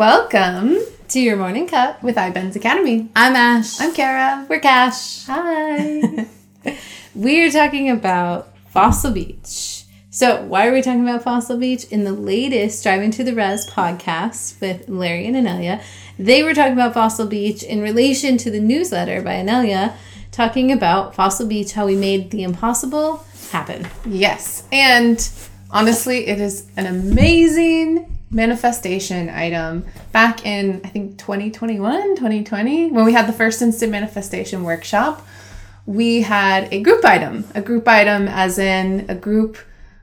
Welcome to your morning cup with iBenz Academy. I'm Ash. I'm Kara. We're Kash. Hi. We're talking about Fossil Beach. So, why are we talking about Fossil Beach? In the latest Driving to the Res podcast with Larry and Inelia, they were talking about Fossil Beach in relation to the newsletter by Inelia, talking about Fossil Beach, how we made the impossible happen. Yes. And honestly, it is an amazing manifestation item back in I think 2021, 2020 when we had the first instant manifestation workshop. We had a group item, a group item as in a group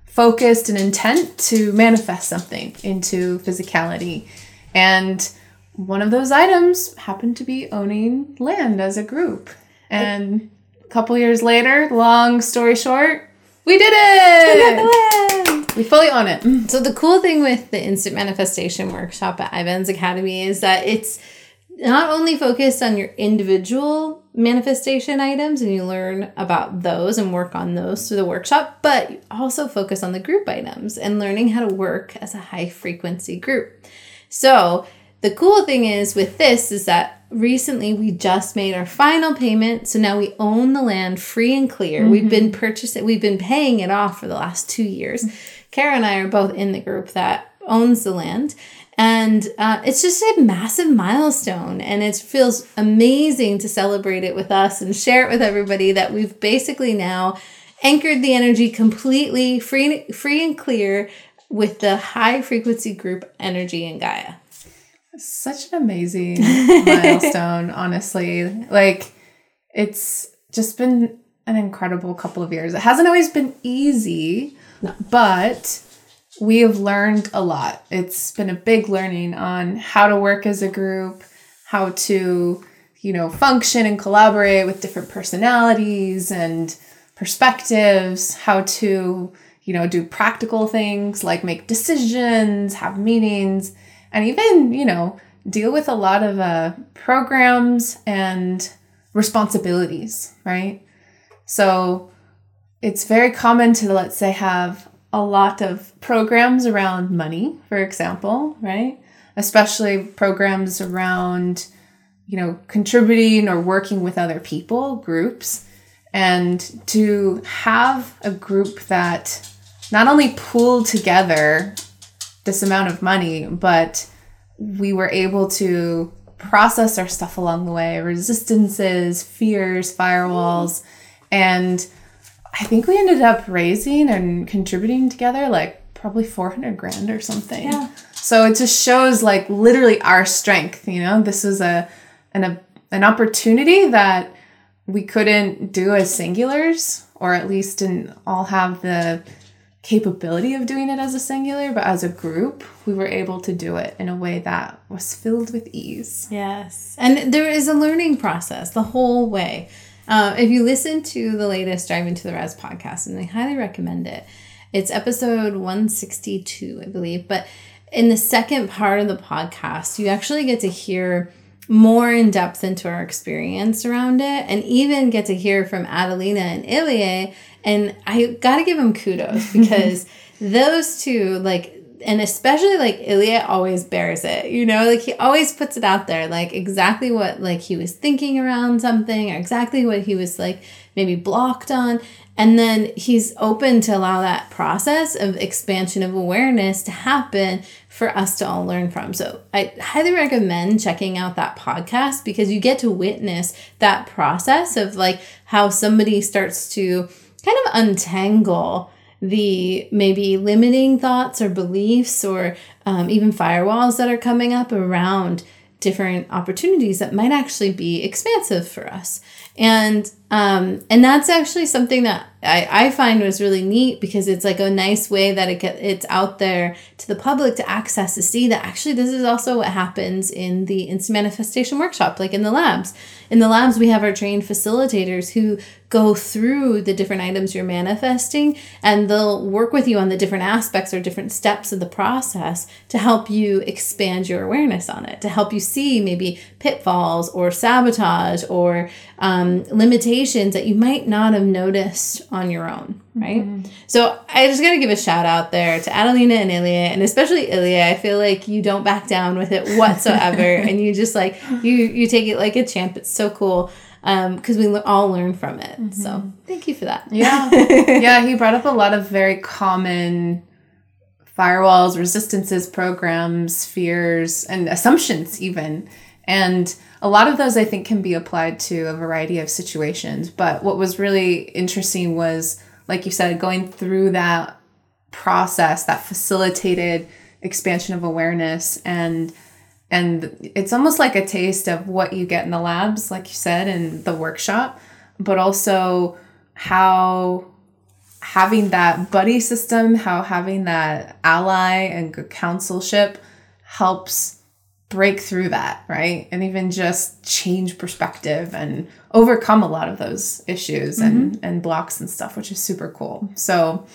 focused and intent to manifest something into physicality. And one of those items happened to be owning land as a group. And a couple years later, long story short, we did it! We fully own it. So the cool thing with the instant manifestation workshop at iBenz Academy is that it's not only focused on your individual manifestation items and you learn about those and work on those through the workshop, but you also focus on the group items and learning how to work as a high frequency group. So the cool thing is with this is that recently we just made our final payment so now we own the land free and clear mm-hmm. we've been purchasing we've been paying it off for the last two years kara and i are both in the group that owns the land and uh, it's just a massive milestone and it feels amazing to celebrate it with us and share it with everybody that we've basically now anchored the energy completely free free and clear with the high frequency group energy in gaia such an amazing milestone, honestly. Like, it's just been an incredible couple of years. It hasn't always been easy, no. but we have learned a lot. It's been a big learning on how to work as a group, how to, you know, function and collaborate with different personalities and perspectives, how to, you know, do practical things like make decisions, have meetings and even, you know, deal with a lot of uh, programs and responsibilities, right? So it's very common to, let's say, have a lot of programs around money, for example, right? Especially programs around, you know, contributing or working with other people, groups. And to have a group that not only pull together this amount of money, but we were able to process our stuff along the way resistances, fears, firewalls. And I think we ended up raising and contributing together like probably 400 grand or something. Yeah. So it just shows like literally our strength, you know? This is a an a, an opportunity that we couldn't do as singulars or at least didn't all have the capability of doing it as a singular, but as a group, we were able to do it in a way that was filled with ease. Yes. And there is a learning process the whole way. Uh, if you listen to the latest Driving to the Res podcast, and I highly recommend it, it's episode 162, I believe. But in the second part of the podcast, you actually get to hear more in depth into our experience around it and even get to hear from Adelina and Ilie and I gotta give them kudos because those two, like, and especially like Ilie always bears it, you know, like he always puts it out there, like exactly what like he was thinking around something or exactly what he was like maybe blocked on. And then he's open to allow that process of expansion of awareness to happen for us to all learn from. So I highly recommend checking out that podcast because you get to witness that process of like how somebody starts to kind of untangle the maybe limiting thoughts or beliefs or um, even firewalls that are coming up around different opportunities that might actually be expansive for us. And um, and that's actually something that I, I find was really neat because it's like a nice way that it get, it's out there to the public to access to see that actually this is also what happens in the instant manifestation workshop like in the labs. In the labs we have our trained facilitators who go through the different items you're manifesting and they'll work with you on the different aspects or different steps of the process to help you expand your awareness on it to help you see maybe pitfalls or sabotage or um, limitations implications that you might not have noticed on your own, right? Mm-hmm. So I just got to give a shout out there to Adelina and Ilya, and especially Ilya. I feel like you don't back down with it whatsoever, and you just like you you take it like a champ. It's so cool because um, we all learn from it. Mm-hmm. So thank you for that. Yeah, yeah. He brought up a lot of very common firewalls, resistances, programs, fears, and assumptions even, and a lot of those I think can be applied to a variety of situations. But what was really interesting was, like you said, going through that process, that facilitated expansion of awareness and and it's almost like a taste of what you get in the labs like you said in the workshop but also how having that buddy system how having that ally and good counselship helps break through that, right? And even just change perspective and overcome a lot of those issues mm-hmm. and, and blocks and stuff, which is super cool. So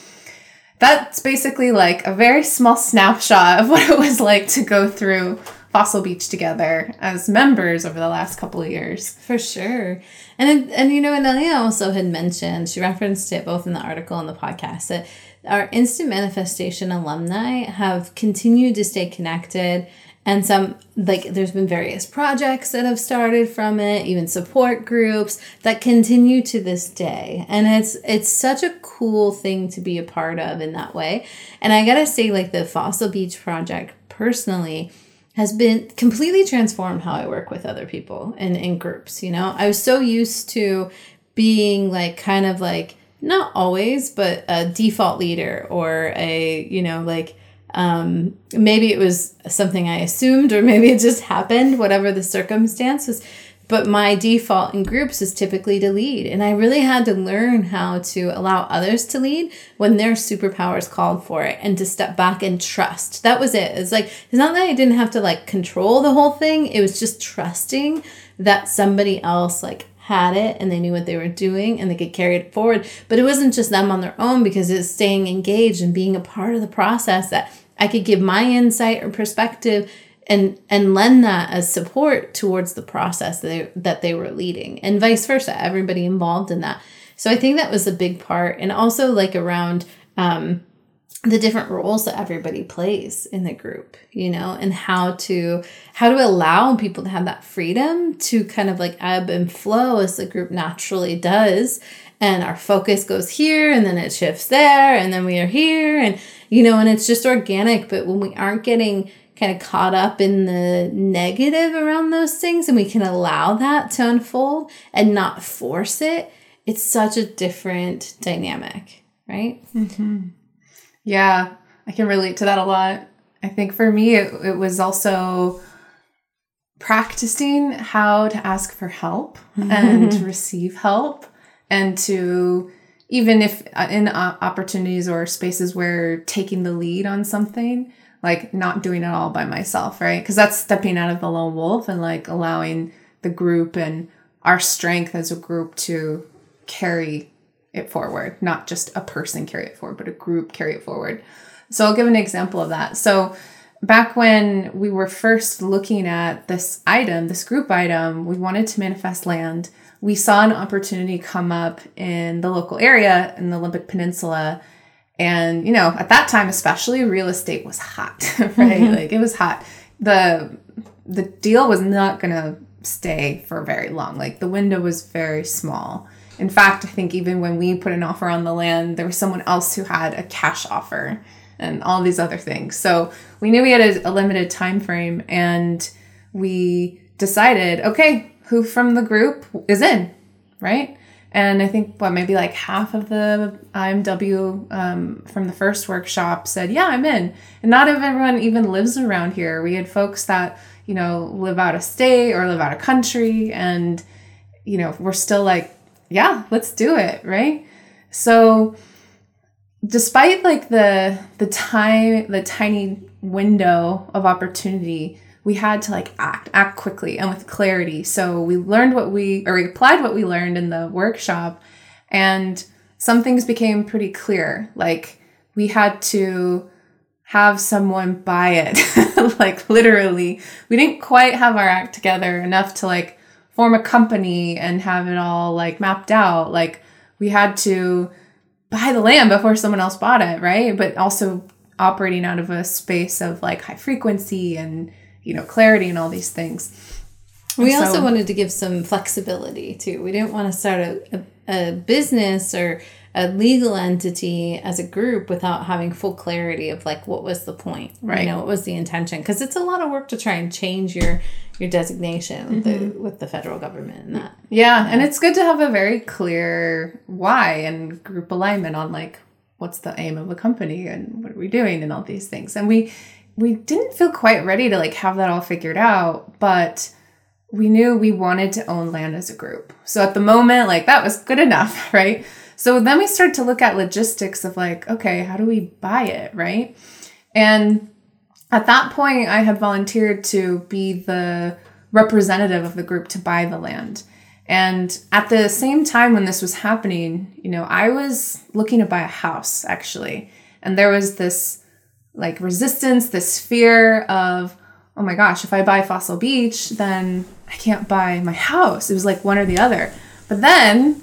that's basically like a very small snapshot of what it was like to go through Fossil Beach together as members over the last couple of years. For sure. And and you know, Inelia also had mentioned, she referenced it both in the article and the podcast, that our instant manifestation alumni have continued to stay connected and some like there's been various projects that have started from it even support groups that continue to this day. And it's it's such a cool thing to be a part of in that way. And i gotta say like the fossil beach project personally has been completely transformed how i work with other people and in groups you know? I was so used to being like kind of like not always but a default leader or a you know like um, maybe it was something I assumed, or maybe it just happened, whatever the circumstances. But my default in groups is typically to lead. And I really had to learn how to allow others to lead when their superpowers called for it and to step back and trust. That was it. It's like, it's not that I didn't have to like control the whole thing, it was just trusting that somebody else like had it and they knew what they were doing and they could carry it forward. But it wasn't just them on their own because it's staying engaged and being a part of the process that I could give my insight or perspective and and lend that as support towards the process that they, that they were leading and vice versa everybody involved in that. So i think that was a big part and also like around um, the different roles that everybody plays in the group you know and how to how to allow people to have that freedom to kind of like ebb and flow as the group naturally does. And our focus goes here and then it shifts there and then we are here and you know and it's just organic. But when we aren't getting kind of caught up in the negative around those things and we can allow that to unfold and not force it it's such a different dynamic right? Mm-hmm. Yeah i can relate to that a lot. I think for me it, it was also practicing how to ask for help and receive help and to even if uh, in uh, opportunities or spaces where taking the lead on something like not doing it all by myself right? Because that's stepping out of the lone wolf and like allowing the group and our strength as a group to carry it forward not just a person carry it forward but a group carry it forward so i'll give an example of that so back when we were first looking at this item this group item we wanted to manifest land we saw an opportunity come up in the local area in the Olympic Peninsula. And, you know, at that time, especially real estate was hot, right? Mm-hmm. Like it was hot. The the deal was not going to stay for very long. Like the window was very small. In fact, I think even when we put an offer on the land, there was someone else who had a cash offer and all these other things. So we knew we had a, a limited time frame and we decided, okay, who from the group is in, right? And I think what maybe like half of the IMW um, from the first workshop said, "Yeah, I'm in." And not everyone even lives around here. We had folks that you know live out of state or live out of country, and you know we're still like, "Yeah, let's do it," right? So, despite like the the time, the tiny window of opportunity we had to like act act quickly and with clarity. So we learned what we or we applied what we learned in the workshop and some things became pretty clear. Like we had to have someone buy it. Like literally we didn't quite have our act together enough to like form a company and have it all like mapped out. Like we had to buy the land before someone else bought it, right? But also operating out of a space of like high frequency and you know clarity and all these things. We So- also wanted to give some flexibility too. We didn't want to start a, a, a business or a legal entity as a group without having full clarity of like what was the point, Right. You know, what was the intention? Because it's a lot of work to try and change your your designation with, Mm-hmm. the, with the federal government and that. Yeah, and it's good to have a very clear why and group alignment on like what's the aim of a company and what are we doing and all these things. And we we didn't feel quite ready to like have that all figured out, but we knew we wanted to own land as a group. So at the moment, like that was good enough, right? So then we started to look at logistics of like, okay, how do we buy it, right? And at that point, I had volunteered to be the representative of the group to buy the land. And at the same time when this was happening, you know, I was looking to buy a house actually. And there was this like resistance, this fear of, oh my gosh, if I buy Fossil Beach, then I can't buy my house. It was like one or the other. But then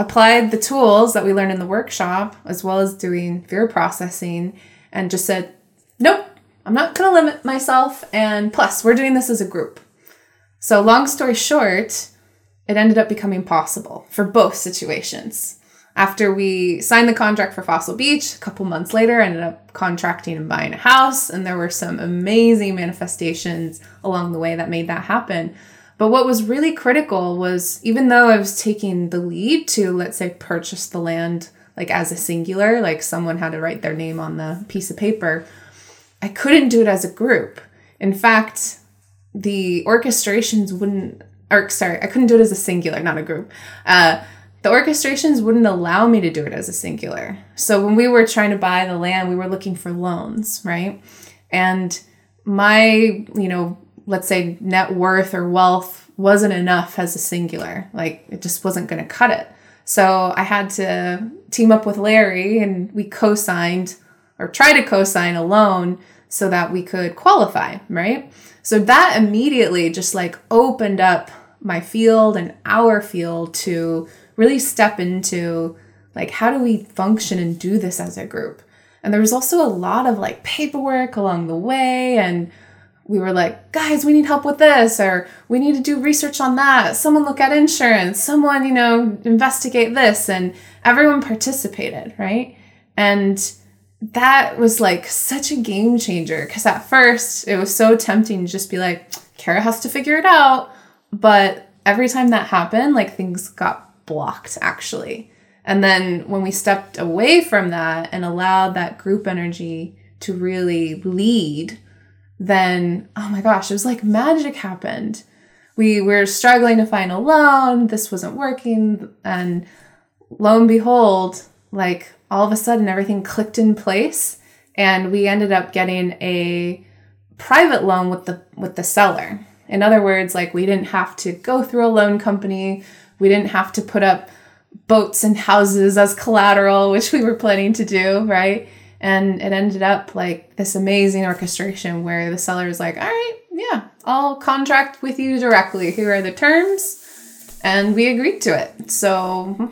applied the tools that we learned in the workshop as well as doing fear processing and just said, nope, I'm not going to limit myself. And plus, we're doing this as a group. So, long story short, it ended up becoming possible for both situations. After we signed the contract for Fossil Beach, a couple months later, I ended up contracting and buying a house, and there were some amazing manifestations along the way that made that happen. But what was really critical was even though I was taking the lead to, let's say, purchase the land like as a singular, like someone had to write their name on the piece of paper, I couldn't do it as a group. In fact, the orchestrations wouldn't, or sorry, I couldn't do it as a singular, not a group. Uh, the orchestrations wouldn't allow me to do it as a singular. So when we were trying to buy the land, we were looking for loans, right? And my, you know, let's say net worth or wealth wasn't enough as a singular. Like it just wasn't going to cut it. So I had to team up with Larry and we co signed or try to co sign a loan so that we could qualify, right? So that immediately just like opened up my field and our field to really step into like how do we function and do this as a group. And there was also a lot of like paperwork along the way and we were like, guys, we need help with this, or we need to do research on that. Someone look at insurance, someone, you know, investigate this. And everyone participated, right? And that was like such a game changer because at first it was so tempting to just be like, Kara has to figure it out. But every time that happened, like things got blocked actually. And then when we stepped away from that and allowed that group energy to really lead, then oh my gosh, it was like magic happened. We were struggling to find a loan, this wasn't working, and lo and behold, like all of a sudden everything clicked in place and we ended up getting a private loan with the with the seller. In other words, like we didn't have to go through a loan company, we didn't have to put up boats and houses as collateral, which we were planning to do, right? And it ended up like this amazing orchestration where the seller is like, all right, yeah, I'll contract with you directly. Here are the terms. And we agreed to it. So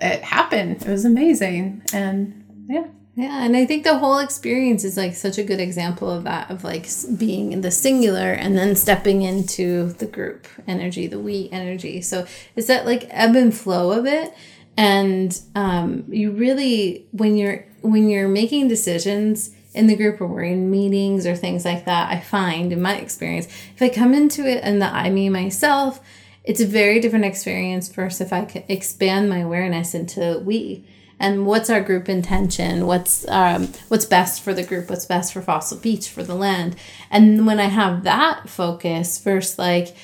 it happened. It was amazing. And yeah. Yeah, and I think the whole experience is like such a good example of that, of like being in the singular and then stepping into the group energy, the we energy. So it's that like ebb and flow of it, and um, you really when you're when you're making decisions in the group or we're in meetings or things like that, I find in my experience, if I come into it and the I me myself, it's a very different experience versus if I can expand my awareness into we. And what's our group intention? What's um, what's best for the group? What's best for fossil beach for the land? And when i have that focus first like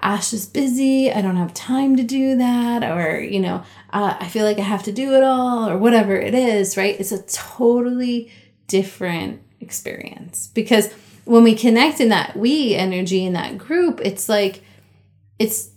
ash is busy i don't have time to do that or you know uh, i feel like i have to do it all or whatever it is right it's a totally different experience because when we connect in that we energy in that group it's like it's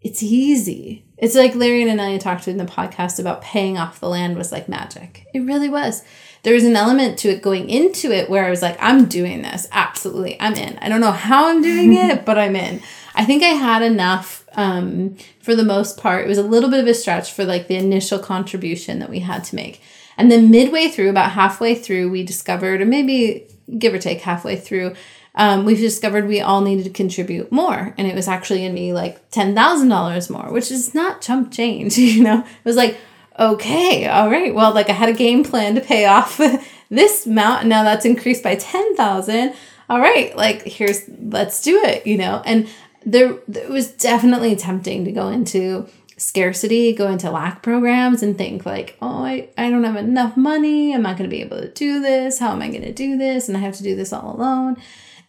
it's easy. It's like Larry and I talked in the podcast about paying off the land was like magic. It really was. There was an element to it going into it where I was like, I'm doing this. Absolutely. I'm in. I don't know how I'm doing it, but I'm in. I think I had enough um, for the most part. It was a little bit of a stretch for like the initial contribution that we had to make. And then midway through, about halfway through, we discovered, or maybe give or take halfway through, um, we've discovered we all needed to contribute more. And it was actually going to be like $10,000 more, which is not chump change, you know? It was like, okay, all right, well, like I had a game plan to pay off this amount, and now that's increased by 10,000. All right, like here's, let's do it, you know? And there, it was definitely tempting to go into scarcity, go into lack programs and think like, oh, I, I don't have enough money. I'm not going to be able to do this. How am I going to do this? And I have to do this all alone.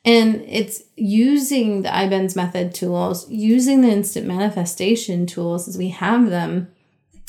And it's using the IBENZ method tools, using the instant manifestation tools as we have them,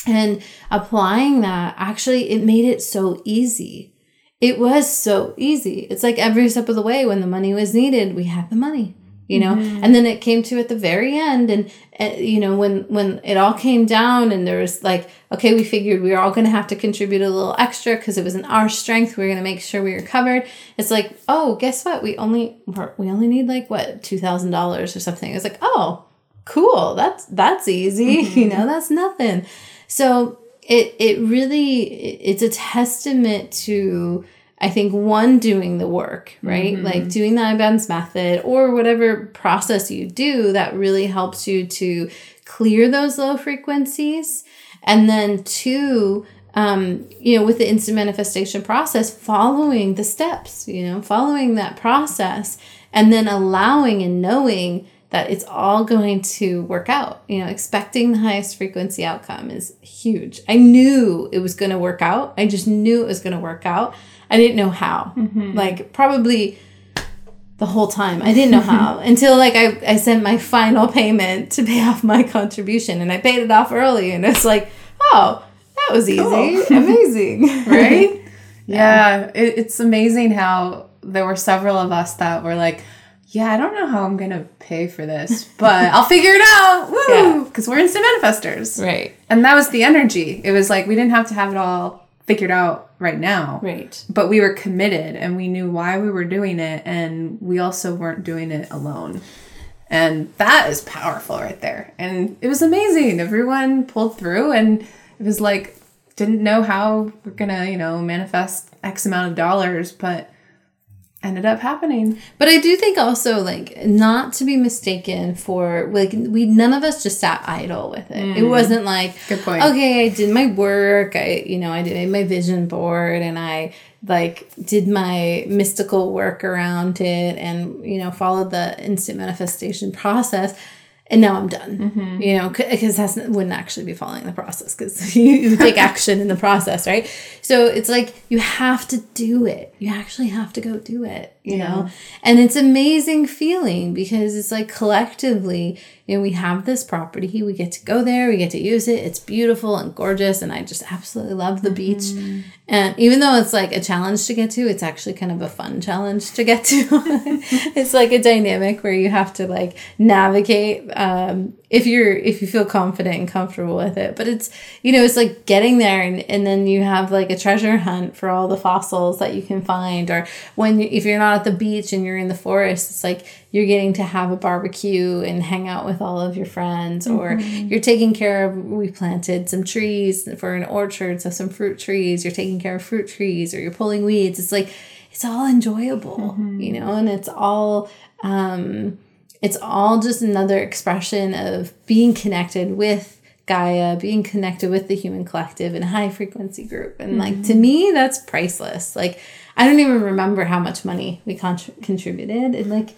and applying that. Actually, it made it so easy. It was so easy. It's like every step of the way when the money was needed, we had the money you know? Mm-hmm. and then it came to at the very end and uh, you know when when it all came down and there was like okay we figured we were all going to have to contribute a little extra because it was in our strength we were going to make sure we were covered. It's like oh guess what? We only we only need like what $2000 or something. It's like oh cool. That's that's easy. Mm-hmm. you know that's nothing. So it it really it's a testament to I think one doing the work, right? Mm-hmm. Like doing the IBENZ method or whatever process you do that really helps you to clear those low frequencies. And then two, um, you know, with the instant manifestation process, following the steps, you know, following that process and then allowing and knowing that it's all going to work out. You know, expecting the highest frequency outcome is huge. I knew it was going to work out. I just knew it was going to work out. I didn't know how. Mm-hmm. Like probably the whole time. I didn't know how until like I, I sent my final payment to pay off my contribution and I paid it off early and it's like, oh, that was easy. Cool. Amazing. right? yeah. It, it's amazing how there were several of us that were like, yeah, I don't know how I'm gonna pay for this, but I'll figure it out. Woo! Because yeah. we're instant manifestors. Right. And that was the energy. It was like we didn't have to have it all figured out right now. Right. But we were committed and we knew why we were doing it and we also weren't doing it alone. And that is powerful right there. And it was amazing. Everyone pulled through and it was like didn't know how we're gonna, you know, manifest X amount of dollars, but ended up happening. But I do think also like not to be mistaken for like we none of us just sat idle with it. Mm. It wasn't like good point. Okay, I did my work. I you know I did my vision board and I like did my mystical work around it and you know followed the instant manifestation process and now I'm done. Mm-hmm. You know, because that wouldn't actually be following the process because you, you take action in the process, right? So it's like you have to do it. You actually have to go do it, you yeah. know? And it's amazing feeling because it's like collectively, you know, we have this property, we get to go there, we get to use it. It's beautiful and gorgeous. And I just absolutely love the mm-hmm. beach. And even though it's like a challenge to get to, it's actually kind of a fun challenge to get to. it's like a dynamic where you have to like navigate um, if you're if you feel confident and comfortable with it but it's you know it's like getting there and, and then you have like a treasure hunt for all the fossils that you can find or when you, if you're not at the beach and you're in the forest it's like you're getting to have a barbecue and hang out with all of your friends mm-hmm. or you're taking care of we planted some trees for an orchard so some fruit trees you're taking care of fruit trees or you're pulling weeds it's like it's all enjoyable mm-hmm. you know and it's all um it's all just another expression of being connected with Gaia, being connected with the human collective and high frequency group. And mm-hmm. like to me, that's priceless. Like I don't even remember how much money we contributed. And like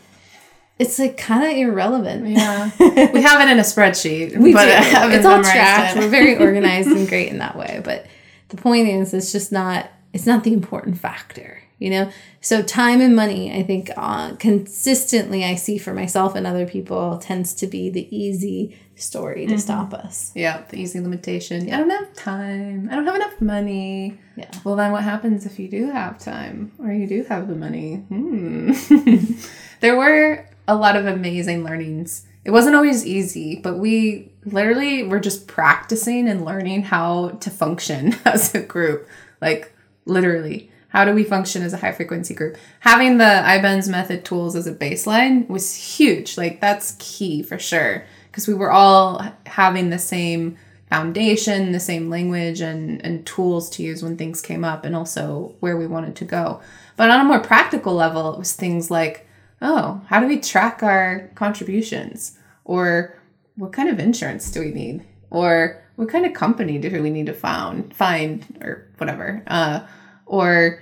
it's like kind of irrelevant. Yeah, we have it in a spreadsheet. We but do. It's all tracked. It. We're very organized and great in that way. But the point is, it's just not. It's not the important factor you know? So time and money i think uh, consistently i see for myself and other people tends to be the easy story to mm-hmm. stop us. Yeah the easy limitation. Yeah. i don't have time. I don't have enough money. Yeah. Well then what happens if you do have time? Or you do have the money? Hmm. there were a lot of amazing learnings. It wasn't always easy but we literally were just practicing and learning how to function as a group. Like literally how do we function as a high frequency group? Having the IBENZ method tools as a baseline was huge. Like that's key for sure. because we were all having the same foundation, the same language and, and tools to use when things came up, and also where we wanted to go. But on a more practical level, it was things like, oh, how do we track our contributions? Or what kind of insurance do we need? Or what kind of company do we need to found, find or whatever? Uh, or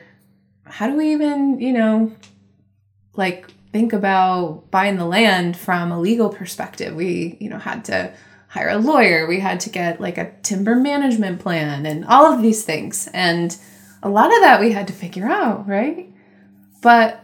how do we even, you know, like think about buying the land from a legal perspective? We, you know, had to hire a lawyer, we had to get like a timber management plan and all of these things. And a lot of that we had to figure out, right? But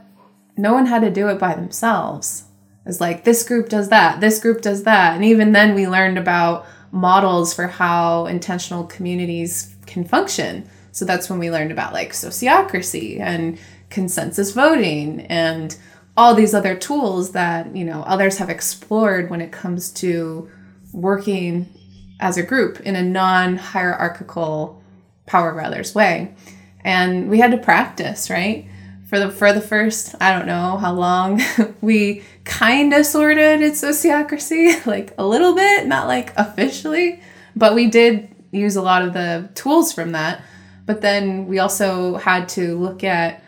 no one had to do it by themselves. It's like this group does that, this group does that. And even then, we learned about models for how intentional communities can function. So that's when we learned about like sociocracy and consensus voting and all these other tools that, you know, others have explored when it comes to working as a group in a non-hierarchical power brothers way. And we had to practice, right? For the for the first, I don't know how long, we kind of sorted its sociocracy, like a little bit, not like officially, but we did use a lot of the tools from that. But then we also had to look at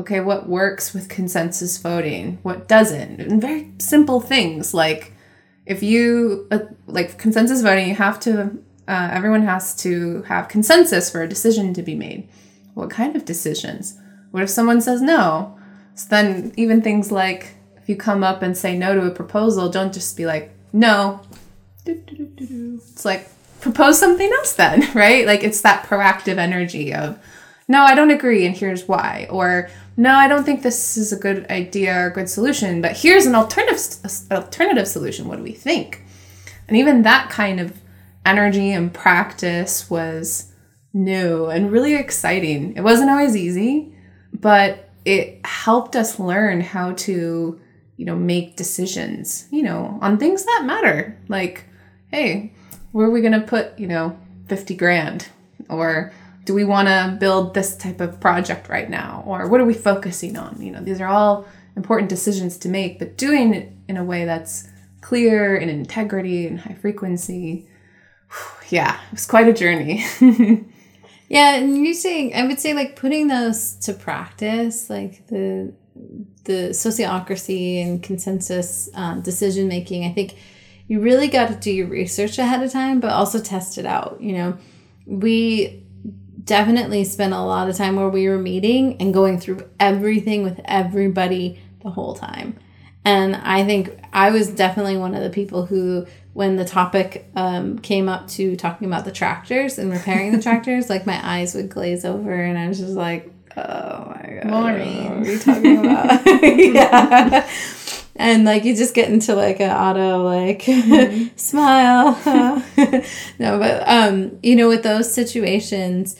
okay, what works with consensus voting, what doesn't, and very simple things like if you uh, like consensus voting, you have to uh, everyone has to have consensus for a decision to be made. What kind of decisions? What if someone says no? So then even things like if you come up and say no to a proposal, don't just be like no. It's like propose something else then, right? Like it's that proactive energy of no, I don't agree and here's why or no, I don't think this is a good idea or a good solution, but here's an alternative alternative solution. What do we think? And even that kind of energy and practice was new and really exciting. It wasn't always easy, but it helped us learn how to, you know, make decisions, you know, on things that matter. Like, hey, where are we going to put, you know, 50 grand? Or do we want to build this type of project right now? Or what are we focusing on? You know these are all important decisions to make but doing it in a way that's clear and integrity and high frequency yeah it was quite a journey. Yeah and you saying i would say like putting those to practice like the the sociocracy and consensus um, decision making i think you really got to do your research ahead of time but also test it out you know we definitely spent a lot of time where we were meeting and going through everything with everybody the whole time. And I think I was definitely one of the people who, when the topic um, came up to talking about the tractors and repairing the tractors, like my eyes would glaze over and I was just like, oh my God. Maureen. What are you talking about? yeah. And like you just get into like an auto like mm-hmm. smile. no, but um, you know, with those situations,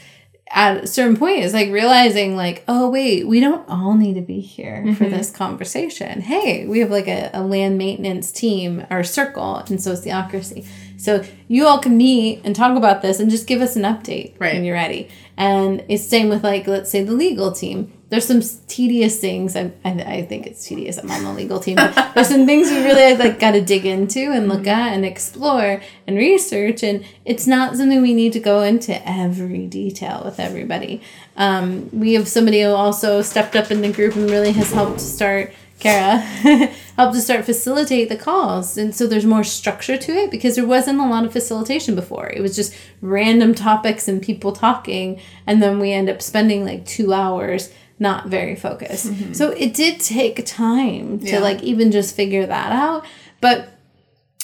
at a certain point it's like realizing like oh wait we don't all need to be here mm-hmm. for this conversation hey we have like a, a land maintenance team or circle in sociocracy so you all can meet and talk about this and just give us an update right. when you're ready and it's same with like let's say the legal team there's some tedious things. I, I, I, think it's tedious. I'm on the legal team. But there's some things we really like got to dig into and look at and explore and research. And it's not something we need to go into every detail with everybody. Um, we have somebody who also stepped up in the group and really has helped to start. Kara helped to start facilitate the calls, and so there's more structure to it because there wasn't a lot of facilitation before. It was just random topics and people talking, and then we end up spending like two hours not very focused. Mm-hmm. So it did take time to yeah. like even just figure that out. But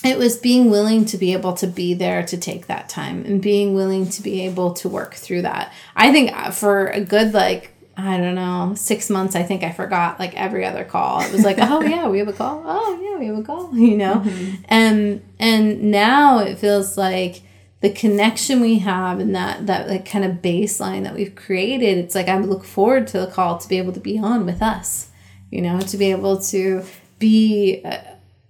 it was being willing to be able to be there to take that time and being willing to be able to work through that. I think uh, for a good like I don't know, six months, I think I forgot like every other call. It was like, oh yeah, we have a call. Oh yeah, we have a call, you know? Mm-hmm. And and now it feels like the connection we have and that that like kind of baseline that we've created it's like i look forward to the call to be able to be on with us you know to be able to be uh,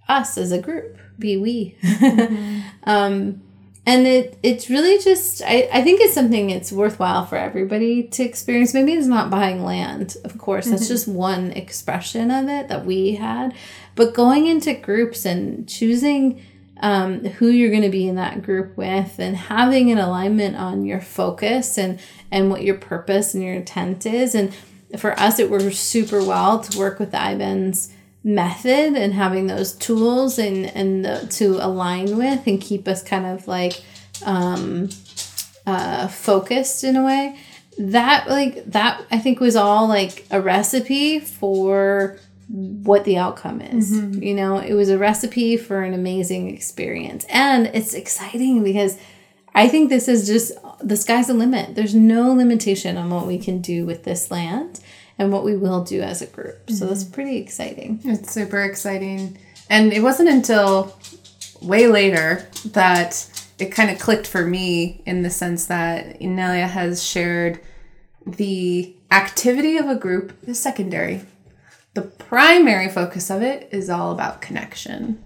us as a group be we mm-hmm. um and it it's really just I, I think it's something it's worthwhile for everybody to experience maybe it's not buying land of course that's mm-hmm. just one expression of it that we had but going into groups and choosing um, who you're going to be in that group with and having an alignment on your focus and and what your purpose and your intent is. And for us it works super well to work with IBENZ method and having those tools and and the, to align with and keep us kind of like um, uh, focused in a way. That like that i think was all like a recipe for what the outcome is mm-hmm. you know it was a recipe for an amazing experience and it's exciting because i think this is just the sky's the limit there's no limitation on what we can do with this land and what we will do as a group mm-hmm. so that's pretty exciting it's super exciting and it wasn't until way later that it kind of clicked for me in the sense that Inelia has shared the activity of a group is secondary. The primary focus of it is all about connection.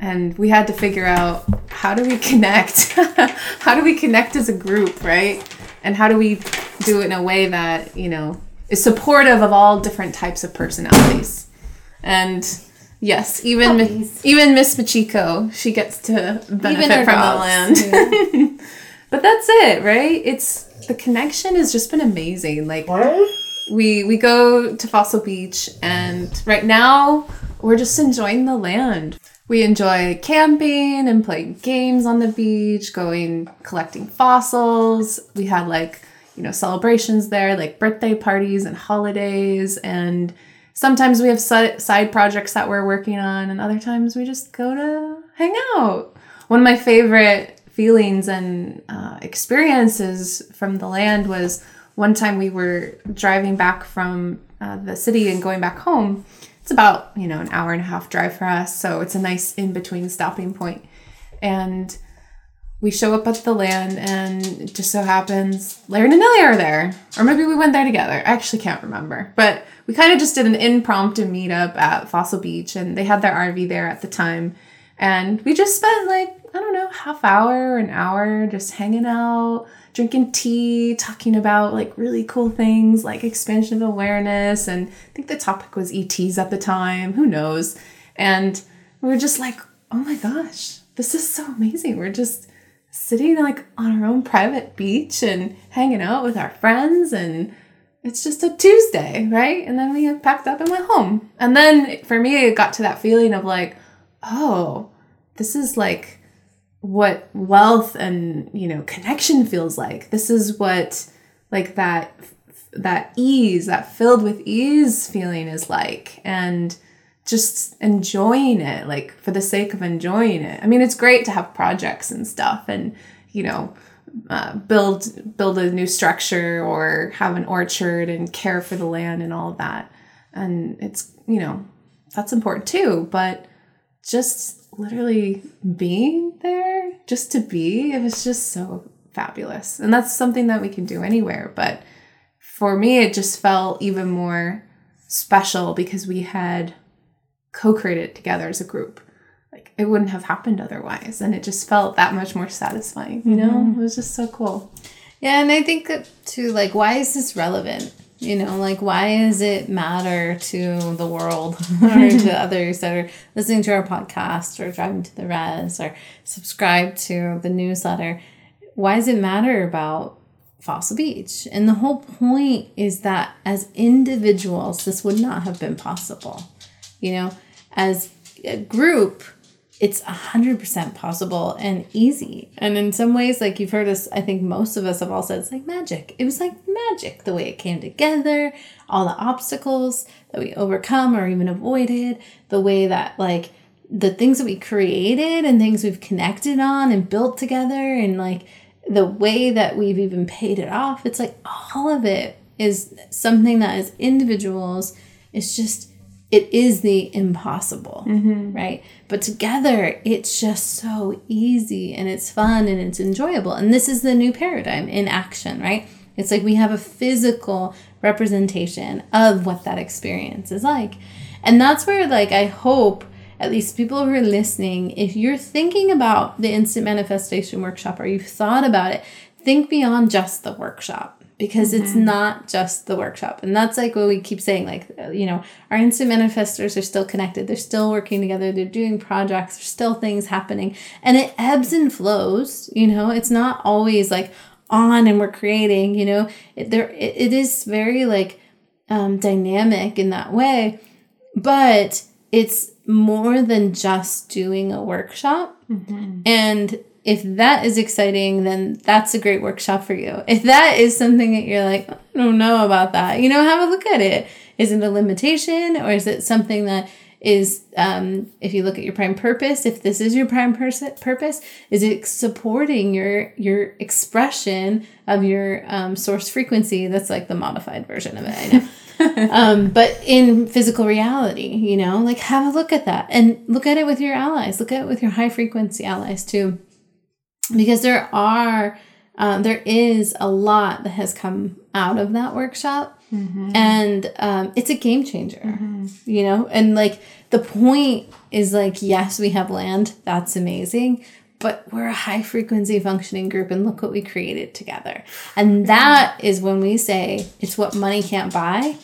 And we had to figure out how do we connect? how do we connect as a group, right? And how do we do it in a way that, you know, is supportive of all different types of personalities? And Yes, even Puppies. even Miss Machiko, she gets to benefit from dogs. the land. Yeah. but that's it, right? It's the connection has just been amazing. Like we we go to Fossil Beach and right now we're just enjoying the land. We enjoy camping and playing games on the beach, going collecting fossils. We had like, you know, celebrations there, like birthday parties and holidays and sometimes we have side projects that we're working on, and other times we just go to hang out. One of my favorite feelings and uh, experiences from the land was one time we were driving back from uh, the city and going back home. It's about, you know, an hour and a half drive for us, so it's a nice in between stopping point. And we show up at the land and it just so happens Larry and Nelly are there. Or maybe we went there together. I actually can't remember. But we kind of just did an impromptu meetup at Fossil Beach and they had their RV there at the time. And we just spent like, I don't know, half hour or an hour just hanging out, drinking tea, talking about like really cool things like expansion of awareness. And I think the topic was ETs at the time. Who knows? And we were just like, oh my gosh, this is so amazing. We're just sitting like on our own private beach and hanging out with our friends and it's just a Tuesday, right? And then we packed up and went home. And then for me, it got to that feeling of like, oh, this is like what wealth and, you know, connection feels like. This is what like that that ease, that filled with ease feeling is like. And just enjoying it, like for the sake of enjoying it. I mean, it's great to have projects and stuff and, you know, uh, build build a new structure or have an orchard and care for the land and all of that. And it's, you know, that's important too, but just literally being there just to be, it was just so fabulous. And that's something that we can do anywhere, but for me it just felt even more special because we had co-created together as a group like it wouldn't have happened otherwise and it just felt that much more satisfying you know mm-hmm. it was just so cool yeah and i think that too like why is this relevant you know like why does it matter to the world or to others that are listening to our podcast or driving to the res or subscribe to the newsletter? Why does it matter about fossil beach? And the whole point is that as individuals this would not have been possible. You know, as a group, it's 100% possible and easy. And in some ways, like you've heard us, I think most of us have all said it's like magic. It was like magic the way it came together, all the obstacles that we overcome or even avoided, the way that, like, the things that we created and things we've connected on and built together, and like the way that we've even paid it off. It's like all of it is something that as individuals is just it is the impossible, mm-hmm. right? But together, it's just so easy and it's fun and it's enjoyable. And this is the new paradigm in action, right? It's like we have a physical representation of what that experience is like. And that's where, like, I hope at least people who are listening, if you're thinking about the instant manifestation workshop or you've thought about it, think beyond just the workshop because it's not just the workshop. And that's like what we keep saying like, you know, our instant manifestors are still connected. They're still working together. They're doing projects. There's still things happening. And it ebbs and flows, you know, it's not always like on and we're creating, you know, it, there, it, it is very like um, dynamic in that way. But it's more than just doing a workshop. And if that is exciting, then that's a great workshop for you. If that is something that you're like, I don't know about that, you know, have a look at it. Is it a limitation or is it something that is, um, if you look at your prime purpose, if this is your prime pers- purpose, is it supporting your your expression of your um, source frequency? That's like the modified version of it. I know. um, but in physical reality, you know, like have a look at that and look at it with your allies. Look at it with your high frequency allies too, because there are, um, there is a lot that has come out of that workshop, and um, it's a game changer. You know, and like the point is like, yes, we have land. That's amazing. But we're a high frequency functioning group, and look what we created together. And that is when we say it's what money can't buy.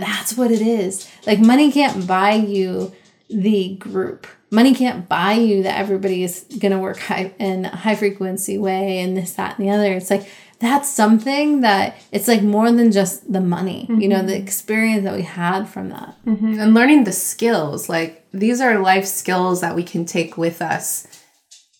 That's what it is. Like, money can't buy you the group. Money can't buy you that everybody is going to work high in a high frequency way and this, that, and the other. It's like, that's something that it's like more than just the money, you know, the mm-hmm. experience that we had from that. Mm-hmm. and learning the skills like these are life skills that we can take with us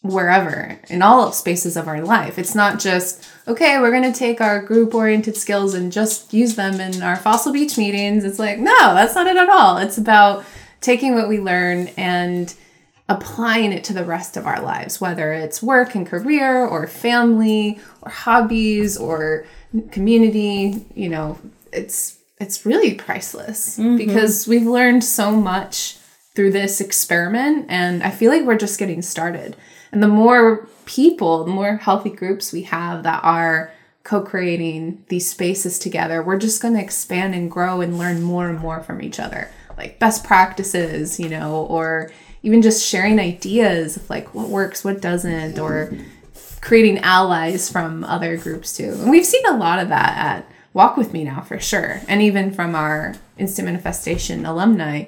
wherever in all spaces of our life. It's not just okay we're going to take our group oriented skills and just use them in our fossil beach meetings. It's like no that's not it at all. It's about taking what we learn and applying it to the rest of our lives whether it's work and career or family or hobbies or community you know it's it's really priceless mm-hmm. because we've learned so much through this experiment and i feel like we're just getting started. And the more people the more healthy groups we have that are co-creating these spaces together we're just going to expand and grow and learn more and more from each other like best practices you know or even just sharing ideas of like what works what doesn't or creating allies from other groups too. And we've seen a lot of that at Walk With Me now for sure. And even from our Instant Manifestation alumni.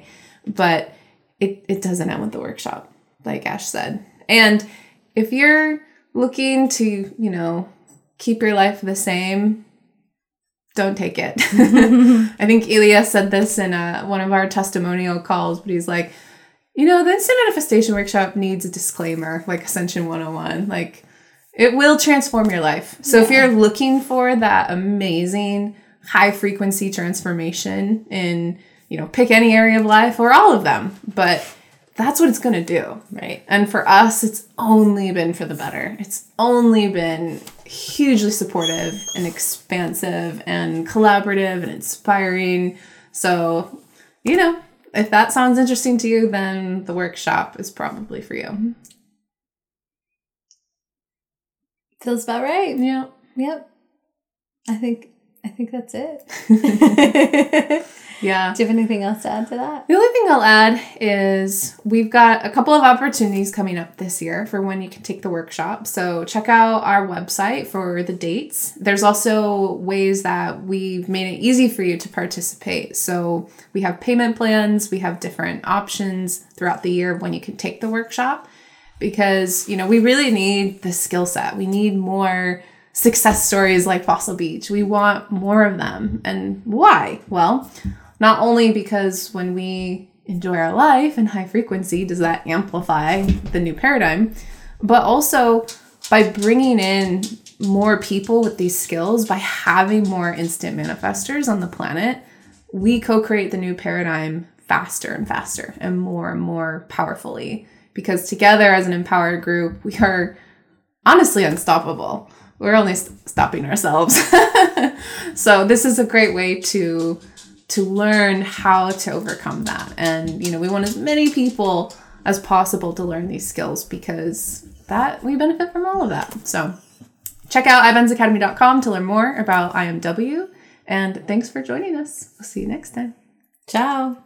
But it, it doesn't end with the workshop, like Kash said. And if you're looking to, you know, keep your life the same, don't take it. I think Elias said this in uh one of our testimonial calls, but he's like, you know, the instant manifestation workshop needs a disclaimer, like Ascension 101. Like, it will transform your life. So if you're looking for that amazing high frequency transformation in, you know, pick any area of life or all of them, but that's what it's going to do, right? And for us, it's only been for the better. It's only been hugely supportive and expansive and collaborative and inspiring. So, you know, if that sounds interesting to you, then the workshop is probably for you. Feels about right. Yeah. Yep. I think I think that's it. Yeah. Do you have anything else to add to that? The only thing I'll add is we've got a couple of opportunities coming up this year for when you can take the workshop. So check out our website for the dates. There's also ways that we've made it easy for you to participate. So we have payment plans, we have different options throughout the year when you can take the workshop because, you know, we really need the skill set. We need more success stories like Fossil Beach. We want more of them. And why? Well, not only because when we enjoy our life in high frequency, does that amplify the new paradigm, but also by bringing in more people with these skills, by having more instant manifestors on the planet, we co create the new paradigm faster and faster and more and more powerfully. Because together as an empowered group, we are honestly unstoppable. We're only st- stopping ourselves. so this is a great way to to learn how to overcome that. And you know, we want as many people as possible to learn these skills because that we benefit from all of that. So check out ibenzacademy.com to learn more about IMW and thanks for joining us. We'll see you next time. Ciao.